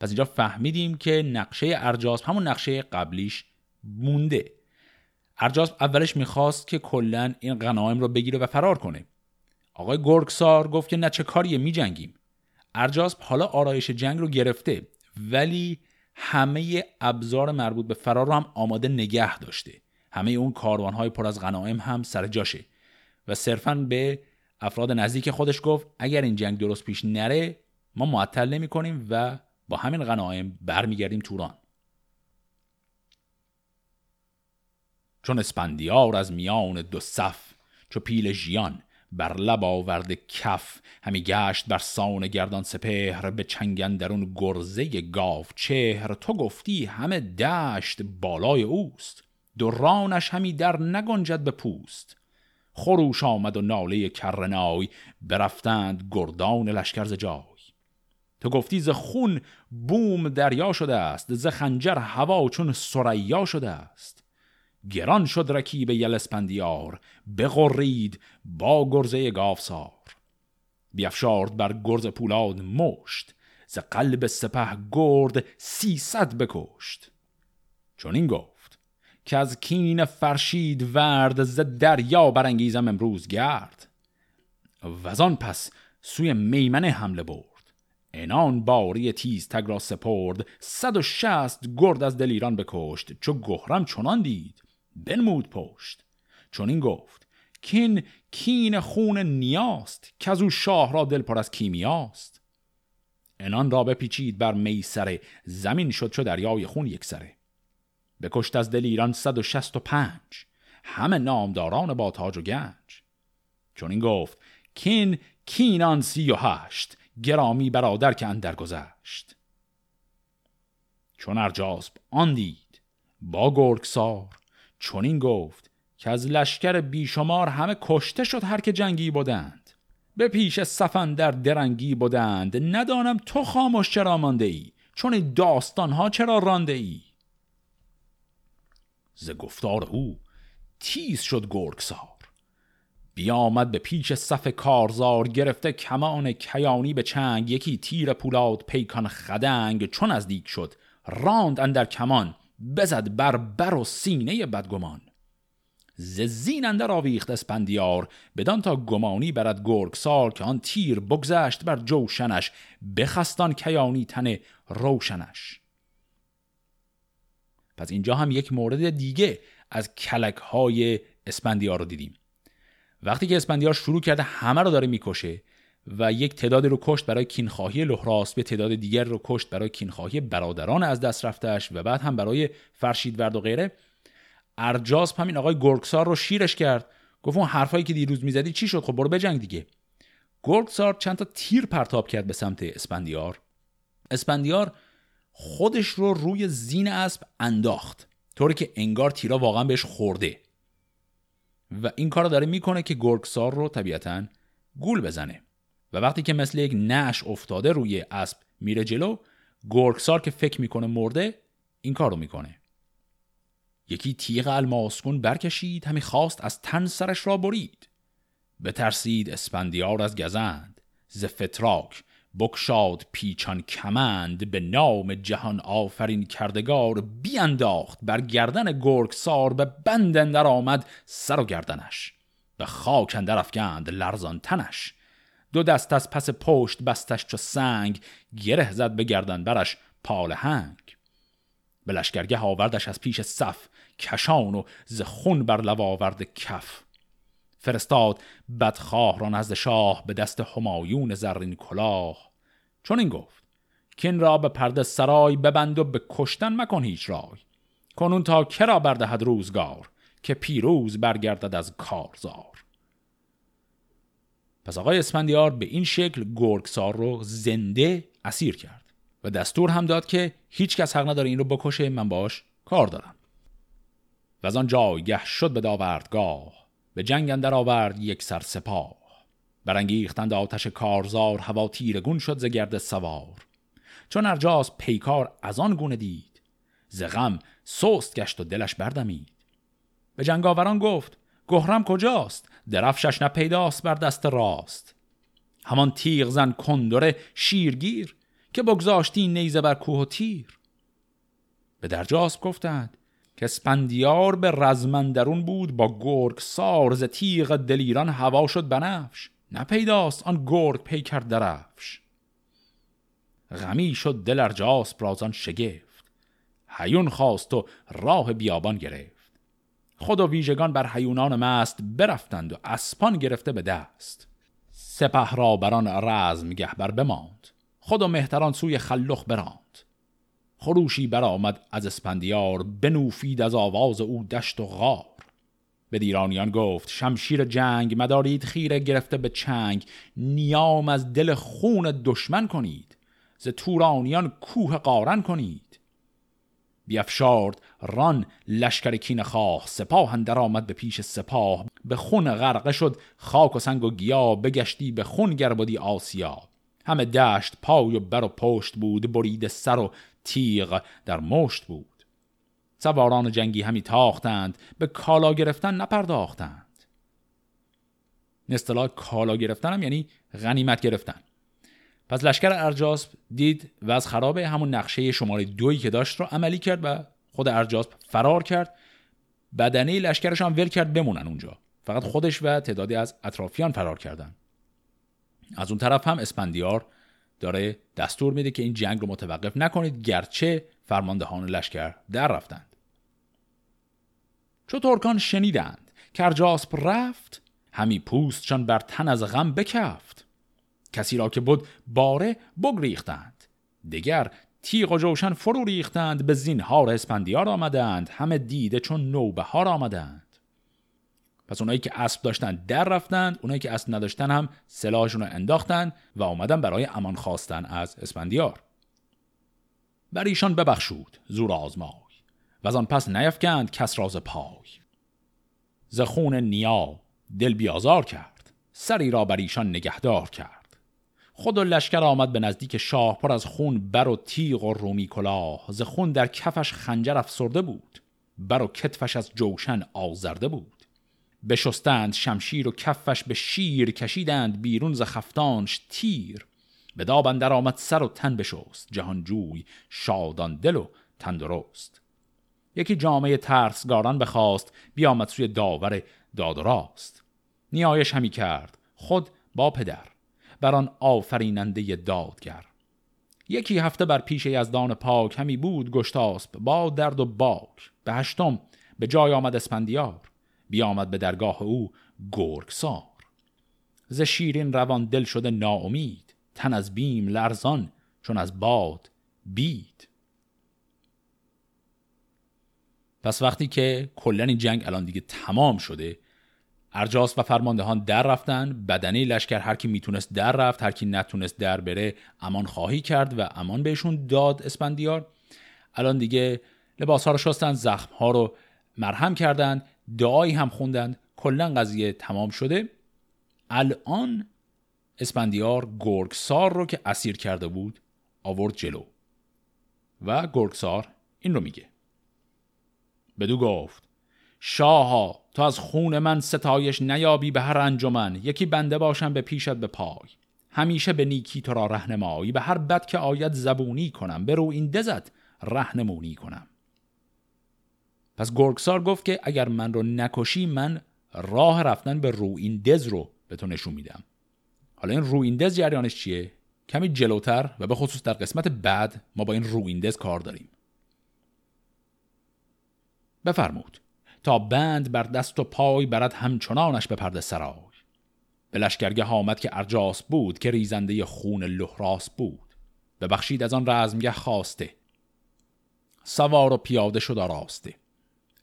پس اینجا فهمیدیم که نقشه ارجاس همون نقشه قبلیش مونده. ارجاس اولش می‌خواست که کلا این غنایم رو بگیره و فرار کنه. آقای گرگسار گفت که نه چه کاریه میجنگیم. ارجاسب حالا آرایش جنگ رو گرفته ولی همه ابزار مربوط به فرار رو هم آماده نگه داشته. همه اون کاروانهای پر از غنایم هم سر جاشه. و صرفا به افراد نزدیک خودش گفت اگر این جنگ درست پیش نره ما معطل نمی کنیم و با همین غنایم برمیگردیم توران. چون اسپندیار از میان دو صف چو پیل ژیان بر لب آورد کف همی گشت بر سان گردان سپهر به چنگن درون گرزه گاو چهر تو گفتی همه دشت بالای اوست درانش همی در نگنجد به پوست. خروش آمد و ناله کرنای برفتند گردان لشکر ز جای. تو گفتی ز خون بوم دریا شده است ز خنجر هوا چون سریا شده است. گران شد رکیب اسپندیار بغرید با گرزه گافسار. بیافشارد بر گرز پولاد مشت ز قلب سپه گرد سیصد بکشت. چون این گفت که از کین فرشید ورد ز دریا برانگیزم امروز گرد. و آن پس سوی میمنه حمله برد. انان باری تیز تگ را سپرد صد و شست گرد از دل ایران بکشت. چو گهرم چنان دید بنمود پشت. چون این گفت کین کین خون نیاست که از او شاه را دل پر از کیمیاست. انان را بپیچید بر میسره زمین شد چو دریای خون یک سره بکشت از دل ایران صد و شست و پنج همه نامداران با تاج و گنج. چون این گفت کین کینان سی و هشت گرامی برادر که اندر گذشت. چون ارجاسب آن دید با گرگسار چون این گفت که از لشکر بیشمار همه کشته شد هر که جنگی بودند به پیش صفن در درنگی بودند ندانم تو خاموش چرا مانده ای چون این داستان ها چرا رانده ای ز گفتار او تیز شد گرگسار. بیامد به پیش صف کارزار گرفته کمان کیانی به چنگ. یکی تیر پولاد پیکان خدنگ. چون از دیگ شد راند اندر کمان. بزد بر بر و سینه بدگمان. ز زین اندر آویخت اسپندیار بدان تا گمانی برد گرگسار که آن تیر بگذشت بر جوشنش بخستان کیانی تن روشنش. پس اینجا هم یک مورد دیگه از کلک های اسپندیار رو دیدیم. وقتی که اسپندیار شروع کرده همه رو داره می‌کشه و یک تعدادی رو کشت برای کینخواهی لهراسب یه تعداد دیگر رو کشت برای کینخواهی برادران از دست رفتهش و بعد هم برای فرشیدورد و غیره. ارجاسپ همین آقای گرگسار رو شیرش کرد. گفت اون حرفایی که دیروز می‌زدی چی شد؟ خب برو بجنگ دیگه. گرگسار چند تا تیر پرتاب کرد به سمت اسپندیار. اسپندیار خودش رو روی زین اسب انداخت طوری که انگار تیرا واقعا بهش خورده. و این کار داره می‌کنه که گرگسار رو طبیعتا گول بزنه. و وقتی که مثل یک نش افتاده روی اسب میره جلو گرگسار که فکر می‌کنه مرده این کار رو می‌کنه. یکی تیغ الماسکون برکشید همی خواست از تن سرش را برید. بترسید اسپندیار از گزند. ز بکشاد پیچان کمند به نام جهان آفرین کردگار بیانداخت بر گردن گرگسار به بند اندر آمد سر و گردنش. به خاک اندر افگند لرزان تنش. دو دست از پس پشت بستش چو سنگ گره زد به گردن برش پال هنگ. به لشکرگه آوردش از پیش صف کشان و ز خون بر لب آورد کف. فرستاد بدخواه را نزد شاه به دست همایون زرین کلاه. چون این گفت کین را به پرده سرای ببند و به کشتن مکن هیچ رای. کنون تا کرا بردهد روزگار که پیروز برگردد از کارزار. پس آقای اسفندیار به این شکل گرگسار رو زنده اسیر کرد و دستور هم داد که هیچ کس حق نداره این رو بکشه من باش کار دارم. و از آن جایگه شد به داوردگاه به جنگ اندر آورد یک سر سپاه. برانگیختند آتش کارزار هوا تیرگون شد ز گرد سوار. چون ارجاس پیکار از آن گونه دید ز غم سست گشت و دلش بردمید. به جنگاوران گفت گهرم کجاست؟ درفشش نپیداست بر دست راست. همان تیغ زن کندره شیرگیر که بگذاشتی نیزه بر کوه و تیر. به درجاس گفتند که اسپندیار به رزمندرون بود با گرگ سار ز تیغ دلیران هوا شد بنفش. نپیداست آن گرگ پیکر درفش. غمی شد دل ارجاس برازان شگفت. هیون خواست و راه بیابان گرفت. خود و ویژگان بر هیونان مست برفتند و اسپان گرفته به دست. سپه را بران رزم گهبر بماند. خود و مهتران سوی خلخ براند. خروشی برآمد از اسپندیار بنوفید از آواز او دشت و غار. به دیرانیان گفت شمشیر جنگ مدارید خیره گرفته به چنگ. نیام از دل خون دشمن کنید. ز تورانیان کوه قارن کنید. بیافشارد ران لشکر کین خواه سپاه اندر آمد به پیش سپاه. به خون غرقه شد خاک و سنگ و گیا. بگشتی به خون گربدی آسیا. همه دشت پای و بر و پشت بود. برید سر و تیغ در مشت بود. سواران جنگی همی تاختند. به کالا گرفتن نپرداختند. اصطلاح کالا گرفتن هم یعنی غنیمت گرفتن. پس لشکر ارجاسب دید و از خراب همون نقشه شماره دویی که داشت رو عملی کرد و خود ارجاسب فرار کرد. بدنه لشکرش هم ول کرد بمونن اونجا. فقط خودش و تعدادی از اطرافیان فرار کردن. از اون طرف هم اسپندیار داره دستور میده که این جنگ رو متوقف نکنید گرچه فرماندهان لشکر در رفتند. چو ترکان شنیدند که ارجاسپ رفت همی پوستشان بر تن از غم بکفت. کسی را که بود باره بگریختند. دگر تیغ و جوشن فرو ریختند به زینهار اسپندیار آمدند. همه دیده چون نوبهار آمدند. پس اونایی که اسب داشتن در رفتند اونایی که اسب نداشتن هم سلاحشون رو انداختن و آمدن برای امان خواستن از اسپندیار. بر ایشان ببخشود زور آزمای. و از آن پس نیفکند کس راز پای. ز خون نیا دل بیازار کرد سری را بر ایشان نگهدار کرد. خود و لشکر آمد به نزدیک شاه پر از خون بر و تیغ و رومی کلاه. ز خون در کفش خنجر افسرده بود بر و کتفش از جوشن آزرده بود. بشستند شمشیر و کفش به شیر کشیدند بیرون ز خفتانش تیر. به داب اندر آمد سر و تن بشست جهانجوی شادان دل و تندرست. یکی جامعه ترسگاران بخواست بیامد سوی داور داد و راست. نیایش همی کرد خود با پدر. بر آن آفریننده دادگر. یکی هفته بر پیش یزدان پاک همی بود گشتاسب با درد و باک. به هشتم به جای آمد اسپندیار بیامد به درگاه او گرگسار. ز شیرین روان دل شده ناامید تن از بیم لرزان چون از باد بید. پس وقتی که کلا این جنگ الان دیگه تمام شده ارجاس و فرماندهان در رفتن بدنه لشکر هر کی می‌تونست در رفت هر کی نتونست در بره امان خواهی کرد و امان بهشون داد اسپندیار الان دیگه لباس ها رو شستن زخم ها رو مرهم کردن دعایی هم خوندن. کلا قضیه تمام شده. الان اسپندیار گرگسار رو که اسیر کرده بود آورد جلو. و گرگسار این رو میگه. بدو گفت. شاها تا از خون من ستایش نیابی به هر انجمن یکی بنده باشم به پیشت به پای. همیشه به نیکی تو را رهنمایی به هر بد که آید زبونی کنم به رو این دزت رهنمونی کنم. پس گرگسار گفت که اگر من رو نکشی من راه رفتن به رویندز رو به تو نشون میدم. حالا این رویندز جریانش چیه؟ کمی جلوتر و به خصوص در قسمت بعد ما با این رویندز کار داریم. بفرمود. تا بند بر دست و پای برد همچنانش به پرده سرای. به لشکرگه آمد که ارجاس بود که ریزنده خون لحراس بود. ببخشید از آن رزمگه خواسته. سوار و پیاده شد آراسته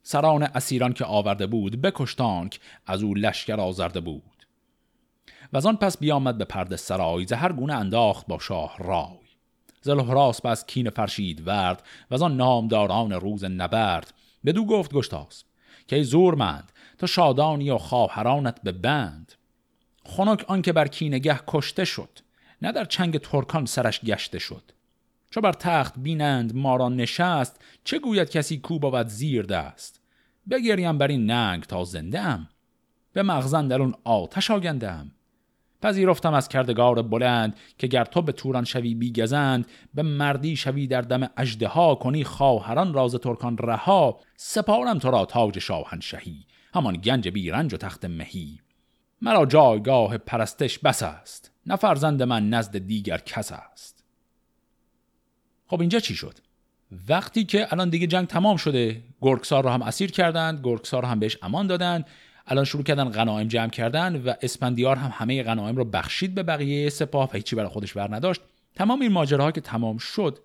سران اسیران که آورده بود بکشتانک از او لشکر آزرده بود. و از آن پس بیامد به پرده سرای هر گونه انداخت با شاه رای. زلهراس از کین فرشید ورد و از آن نامداران روز نبرد. بدو گفت گشتاس. که زورمند تا شادانی و خواهرانت به بند. خنک آنکه بر کینگه کشته شد نه در چنگ ترکان سرش گشته شد. چو بر تخت بینند ما را نشست چه گوید کسی کو بود زیر دست؟ بگریم بر این ننگ تا زنده ام. به مغزن در اون آتش آگندم. پذیرفتم از کردگار بلند که گر تو به توران شوی بیگزند به مردی شوی در دم اجده کنی خواهران راز ترکان رها سپارم تو را تاج شاهنشهی همان گنج بیرنج و تخت مهی. مرا جایگاه پرستش بس است نه فرزند من نزد دیگر کس است. خب اینجا چی شد؟ وقتی که الان دیگه جنگ تمام شده گرگسار رو هم اسیر کردند گرگسار رو هم بهش امان دادند الان شروع کردن غنایم جمع کردن و اسپندیار هم همه غنایم رو بخشید به بقیه سپاه و هیچی برای خودش بر نداشت. تمام این ماجراها که تمام شد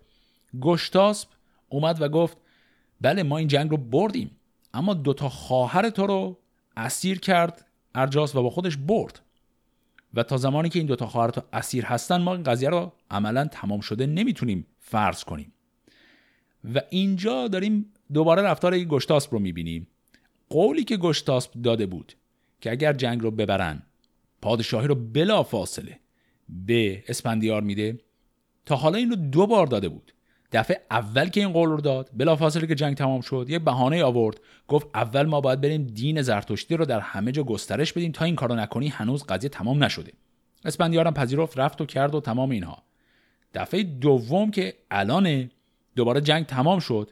گشتاسب اومد و گفت بله ما این جنگ رو بردیم اما دوتا خواهر تو رو اسیر کرد ارجاس و با خودش برد. و تا زمانی که این دوتا خواهر تو اسیر هستن ما این قضیه رو عملا تمام شده نمی‌تونیم فرض کنیم. و اینجا داریم دوباره رفتار گشتاسپ رو می‌بینیم. قولی که گشتاسپ داده بود که اگر جنگ رو ببرن پادشاهی رو بلا فاصله به اسپندیار میده. تا حالا این رو دو بار داده بود. دفعه اول که این قول رو داد بلافاصله که جنگ تمام شد یه بهانه آورد. گفت اول ما باید بریم دین زرتشتی رو در همه جا گسترش بدیم. تا این کارو نکنی هنوز قضیه تمام نشده. اسپندیارم پذیرفت رفت و کرد و تمام اینها. دفعه دوم که الان دوباره جنگ تمام شد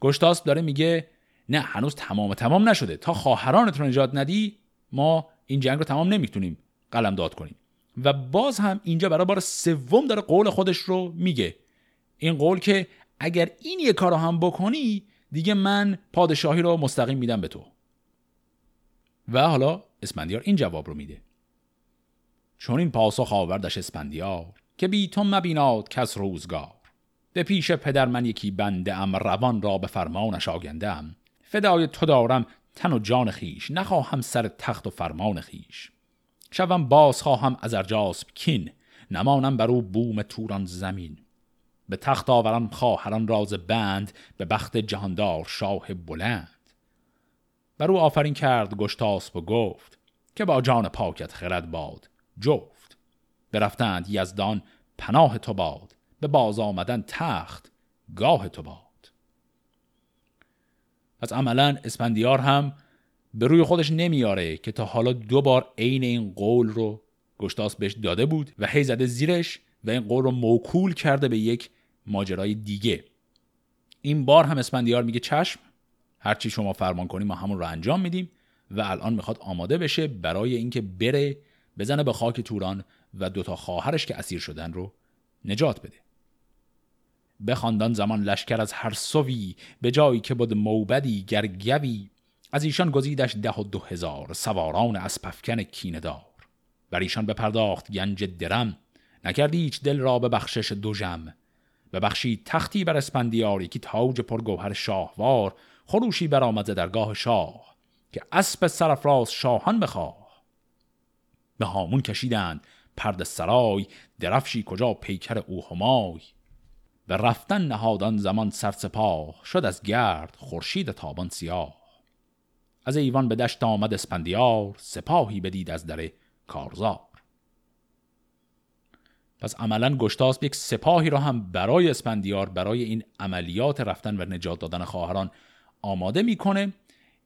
گشتاس داره میگه نه هنوز تمام تمام نشده. تا خواهرانت رو نجات ندی ما این جنگ رو تمام نمی‌تونیم قلم داد کنیم. و باز هم اینجا برای بار سوم داره قول خودش رو میگه. این قول که اگر این یه کار رو هم بکنی دیگه من پادشاهی رو مستقیم میدم به تو. و حالا اسپندیار این جواب رو میده. چون این پاسخ آوردش اسپندیار که بی تو مبیناد کس روزگار. به پیش پدر من یکی بنده ام روان را به فرمانش آگنده ام فدای تو دارم تن و جان خیش نخواهم سر تخت و فرمان خیش. شوم باز خواهم از ارجاسب کین نمانم بر او بوم توران زمین. به تخت آورم خواهران راز بند به بخت جهاندار شاه بلند. بر او آفرین کرد گشتاسب و گفت که با جان پاکت خرد باد. جفت برفتند یزدان پناه تو باد به باز آمدن تخت گاه تو باد. پس عملا اسپندیار هم به روی خودش نمیاره که تا حالا دو بار عین این قول رو گشتاس بهش داده بود و هی زده زیرش و این قول رو موکول کرده به یک ماجرای دیگه. این بار هم اسپندیار میگه چشم هرچی شما فرمان کنیم ما همون رو انجام میدیم و الان می‌خواد آماده بشه برای اینکه بره بزنه به خاک توران و دوتا خواهرش که اسیر شدن رو نجات بده. بخواندان زمان لشکر از هر سوی به جایی که بود موبدی گرگوی از ایشان گزیدش ده و دو هزار سواران از پفکن کیندار بر ایشان بپرداخت گنج درم. نکردی هیچ دل را به بخشش دو جم ببخشید تختی بر اسپندیار که تاج پرگوهر شاهوار خروشی برآمد درگاه شاه که اسب سرفراز شاهان بخواه. به هامون کشیدند پرد سرای درفشی کجا پیکر او همای. به رفتن نهادان زمان سرسپاه شد از گرد خورشید تابان سیاه. از ایوان به دشت آمد اسپندیار سپاهی بدید از در کارزار. پس عملا گشتاس یک سپاهی را هم برای اسپندیار برای این عملیات رفتن و نجات دادن خواهران آماده می‌کنه.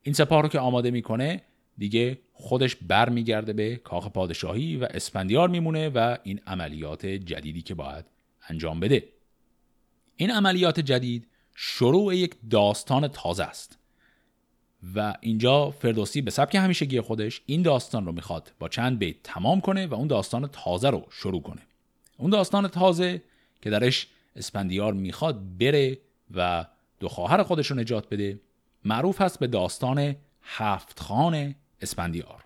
این سپاه رو که آماده می‌کنه دیگه خودش برمیگرده به کاخ پادشاهی و اسپندیار میمونه و این عملیات جدیدی که باید انجام بده. این عملیات جدید شروع یک داستان تازه است. و اینجا فردوسی به سبک همیشگی خودش این داستان رو می‌خواد با چند بیت تمام کنه و اون داستان تازه رو شروع کنه. اون داستان تازه که درش اسپندیار می‌خواد بره و دو خواهر خودش رو نجات بده معروف هست به داستان هفت خان اسپندیار.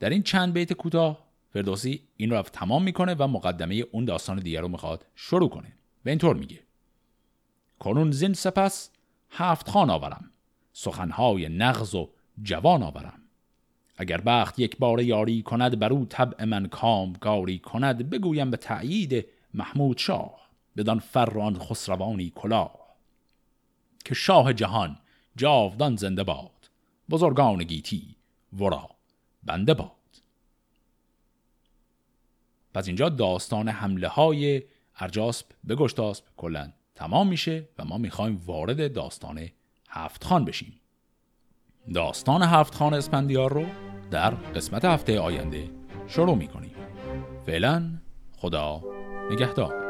در این چند بیت کوتاه فردوسی این رو تمام می‌کنه و مقدمه اون داستان دیگر رو می‌خواد شروع کنه. به اینطور میگه. کنون زین سپس هفت خان آورم. سخنهای نغز و جوان آورم. اگر بخت یک بار یاری کند بر او طبع من کامگاری کند بگویم به تأیید محمود شاه بدان فران خسروانی کلاه. که شاه جهان جاودان زنده باد بزرگان گیتی ورا بنده باد. پس اینجا داستان حمله های ارجاسب به گشتاسب کلا تمام میشه و ما می‌خوایم وارد داستان هفت خان بشیم. داستان هفت خان اسپندیار رو در قسمت هفته آینده شروع می‌کنیم. فعلا خدا نگهدار.